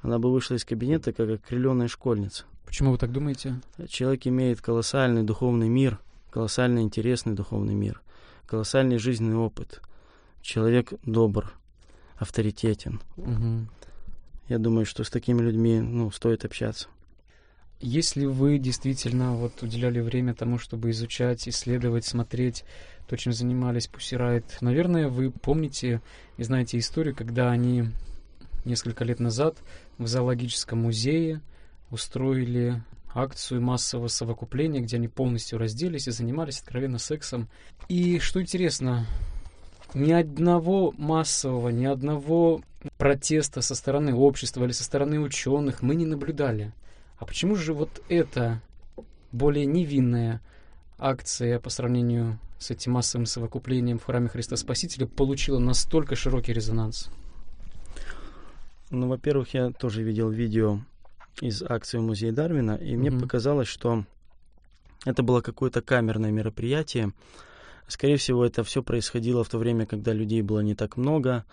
B: она бы вышла из кабинета как окрыленная школьница.
A: Почему вы так думаете?
B: Человек имеет колоссальный духовный мир, колоссальный интересный духовный мир, колоссальный жизненный опыт. Человек добр, авторитетен.
A: Угу.
B: Я думаю, что с такими людьми ну, стоит общаться.
A: Если вы действительно вот уделяли время тому, чтобы изучать, исследовать, смотреть то, чем занимались Пусирайт, наверное, вы помните и знаете историю, когда они несколько лет назад в зоологическом музее устроили акцию массового совокупления, где они полностью разделись и занимались откровенно сексом. И что интересно, ни одного массового, ни одного протеста со стороны общества или со стороны ученых мы не наблюдали. А почему же вот эта более невинная акция по сравнению с этим массовым совокуплением в храме Христа Спасителя получила настолько широкий резонанс?
B: Ну, во-первых, я тоже видел видео из акции в музее Дарвина, и мне
A: Мгм.
B: показалось, что это было какое-то камерное мероприятие. Скорее всего, это все происходило в то время, когда людей было не так много.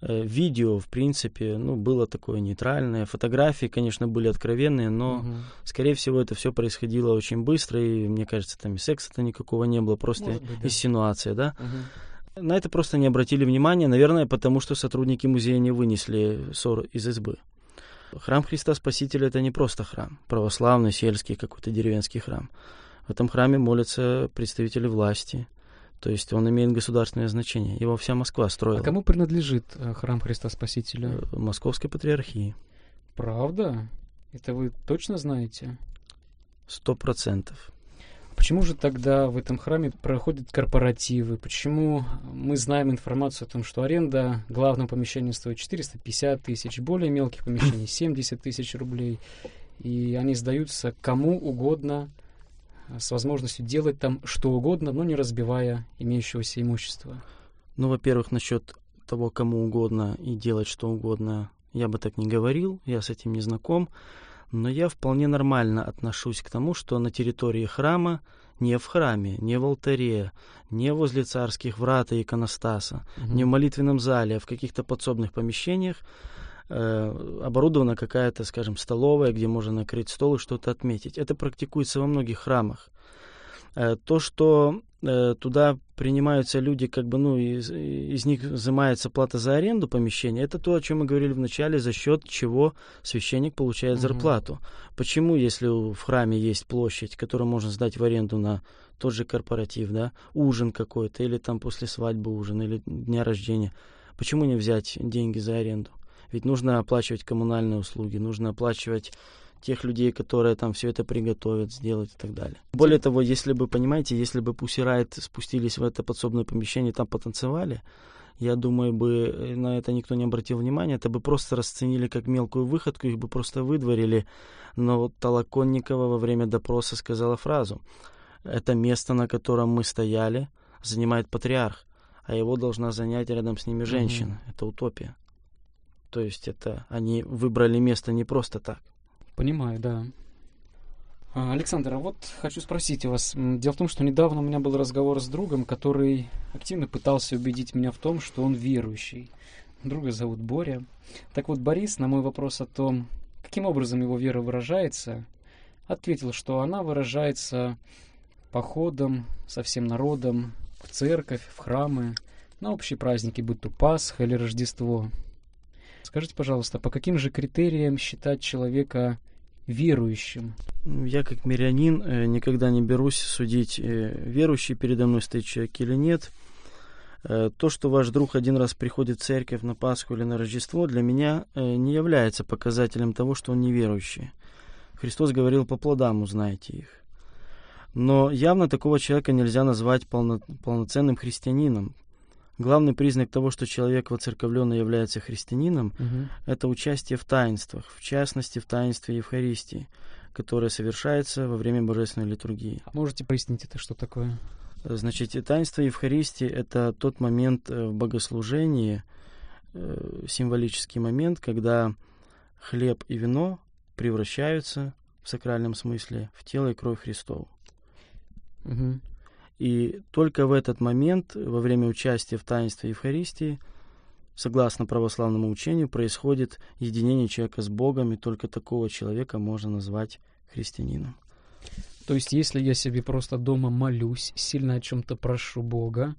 B: Э, Видео, в принципе, ну, было такое нейтральное. Фотографии, конечно, были откровенные, но,
A: Мгм.
B: скорее всего, это все происходило очень быстро, и, мне кажется, там и секса-то никакого не было, просто
A: Может быть, да.
B: инсинуация, да?
A: Мгм.
B: На это просто не обратили внимания, наверное, потому что сотрудники музея не вынесли ссор из избы. Храм Христа Спасителя это не просто храм, православный, сельский, какой-то деревенский храм. В этом храме молятся представители власти, то есть он имеет государственное значение. Его вся Москва
A: А
B: строила.
A: кому принадлежит э, храм Христа Спасителя?
B: Э, Московской патриархии.
A: Правда? Это вы точно знаете?
B: Сто процентов.
A: Почему же тогда в этом храме проходят корпоративы? Почему мы знаем информацию о том, что аренда главного помещения стоит 450 тысяч, более мелких помещений 70 тысяч рублей, и они сдаются кому угодно с возможностью делать там что угодно, но не разбивая имеющегося имущества?
B: Ну, во-первых, насчет того, кому угодно и делать что угодно, я бы так не говорил, я с этим не знаком, но я вполне нормально отношусь к тому, что на территории храма, не в храме, не в алтаре, не возле царских врат и иконостаса,
A: Мгм.
B: не в молитвенном зале, а в каких-то подсобных помещениях э, оборудована какая-то, скажем, столовая, где можно накрыть стол и что-то отметить. Это практикуется во многих храмах. Э, то, что э, туда принимаются люди, как бы, ну, из, из них взимается плата за аренду помещения, это то, о чем мы говорили в начале, за счет чего священник получает
A: Мгм.
B: зарплату. Почему, если в храме есть площадь, которую можно сдать в аренду на тот же корпоратив, да, ужин какой-то, или там после свадьбы ужин, или дня рождения, почему не взять деньги за аренду? Ведь нужно оплачивать коммунальные услуги, нужно оплачивать тех людей, которые там все это приготовят, сделают и так далее. Более того, если бы, понимаете, если бы Riot спустились в это подсобное помещение там потанцевали, я думаю, бы э, на это никто не обратил внимания, это бы просто расценили как мелкую выходку, их бы просто выдворили. Но вот Толоконникова во время допроса сказала фразу «Это место, на котором мы стояли, занимает патриарх, а его должна занять рядом с ними женщина. Это утопия». То есть это они выбрали место не просто так.
A: Понимаю, да. А, Александр, а вот хочу спросить у вас. Дело в том, что недавно у меня был разговор с другом, который активно пытался убедить меня в том, что он верующий. Друга зовут Боря. Так вот, Борис на мой вопрос о том, каким образом его вера выражается, ответил, что она выражается походом со всем народом в церковь, в храмы, на общие праздники, будь то Пасха или Рождество. Скажите, пожалуйста, по каким же критериям считать человека верующим?
B: Я как мирянин э, никогда не берусь судить, э, верующий передо мной стоит человек или нет. Э, то, что ваш друг один раз приходит в церковь на Пасху или на Рождество, для меня не является показателем того, что он неверующий. Христос говорил, по плодам узнаете их. Но явно такого человека нельзя назвать полно, полноценным христианином. Главный признак того, что человек воцерковленный является христианином, угу. это участие в таинствах, в частности в таинстве Евхаристии, которое совершается во время божественной литургии.
A: А можете пояснить это, что такое?
B: Значит, таинство Евхаристии – это тот момент э, в богослужении, э, символический момент, когда хлеб и вино превращаются в сакральном смысле в тело и кровь Христову. Угу. И только в этот момент, во время участия в таинстве Евхаристии, согласно православному учению, происходит единение человека с Богом, и только такого человека можно назвать христианином.
A: То есть, если я себе просто дома молюсь, сильно о чем-то прошу Бога,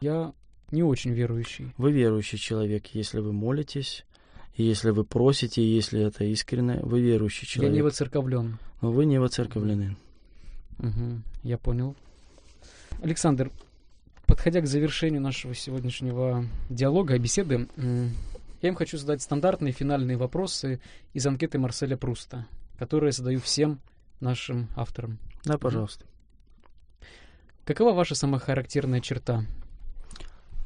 A: я не очень верующий.
B: Вы верующий человек, если вы молитесь, если вы просите, если это искренне, вы верующий человек.
A: Я не воцерковлен.
B: Но вы не воцерковлены.
A: Угу, я понял. Александр, подходя к завершению нашего сегодняшнего диалога, беседы, я им хочу задать стандартные финальные вопросы из анкеты Марселя Пруста, которые я задаю всем нашим авторам.
B: Да, пожалуйста.
A: Какова ваша самая характерная черта?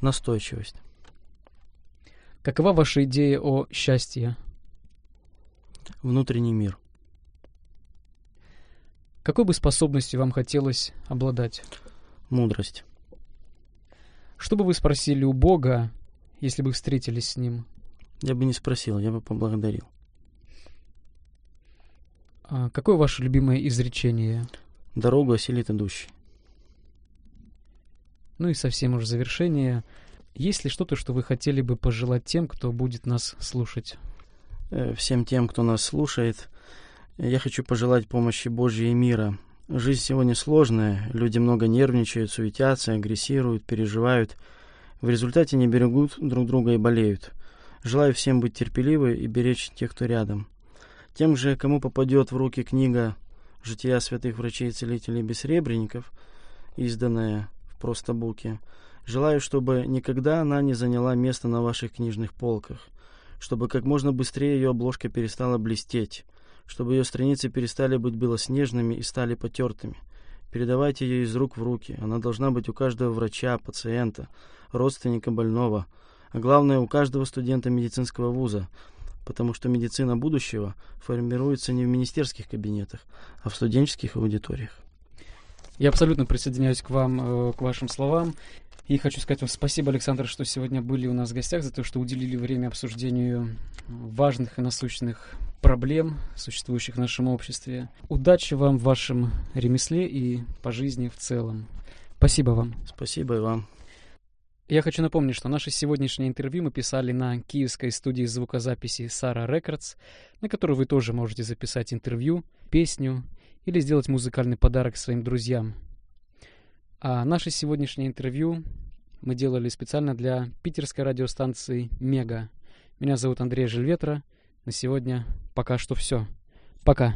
B: Настойчивость.
A: Какова ваша идея о счастье?
B: Внутренний мир.
A: Какой бы способностью вам хотелось обладать?
B: Мудрость.
A: Что бы вы спросили у Бога, если бы встретились с Ним?
B: Я бы не спросил, я бы поблагодарил.
A: А какое ваше любимое изречение?
B: Дорогу осилит идущий.
A: Ну и совсем уж завершение. Есть ли что-то, что вы хотели бы пожелать тем, кто будет нас слушать?
B: Э, всем тем, кто нас слушает, я хочу пожелать помощи Божьей и мира. Жизнь сегодня сложная, люди много нервничают, суетятся, агрессируют, переживают. В результате не берегут друг друга и болеют. Желаю всем быть терпеливы и беречь тех, кто рядом. Тем же, кому попадет в руки книга «Жития святых врачей и целителей бессребренников», изданная в простобуке, желаю, чтобы никогда она не заняла место на ваших книжных полках, чтобы как можно быстрее ее обложка перестала блестеть, чтобы ее страницы перестали быть белоснежными и стали потертыми. Передавайте ее из рук в руки. Она должна быть у каждого врача, пациента, родственника больного, а главное, у каждого студента медицинского вуза, потому что медицина будущего формируется не в министерских кабинетах, а в студенческих аудиториях.
A: Я абсолютно присоединяюсь к вам, э, к вашим словам. И хочу сказать вам спасибо, Александр, что сегодня были у нас в гостях, за то, что уделили время обсуждению важных и насущных проблем, существующих в нашем обществе. Удачи вам в вашем ремесле и по жизни в целом. Спасибо вам.
B: Спасибо и вам.
A: Я хочу напомнить, что наше сегодняшнее интервью мы писали на киевской студии звукозаписи Сара Рекордс, на которую вы тоже можете записать интервью, песню или сделать музыкальный подарок своим друзьям. А наше сегодняшнее интервью мы делали специально для питерской радиостанции «Мега». Меня зовут Андрей Жильветра. На сегодня пока что все. Пока.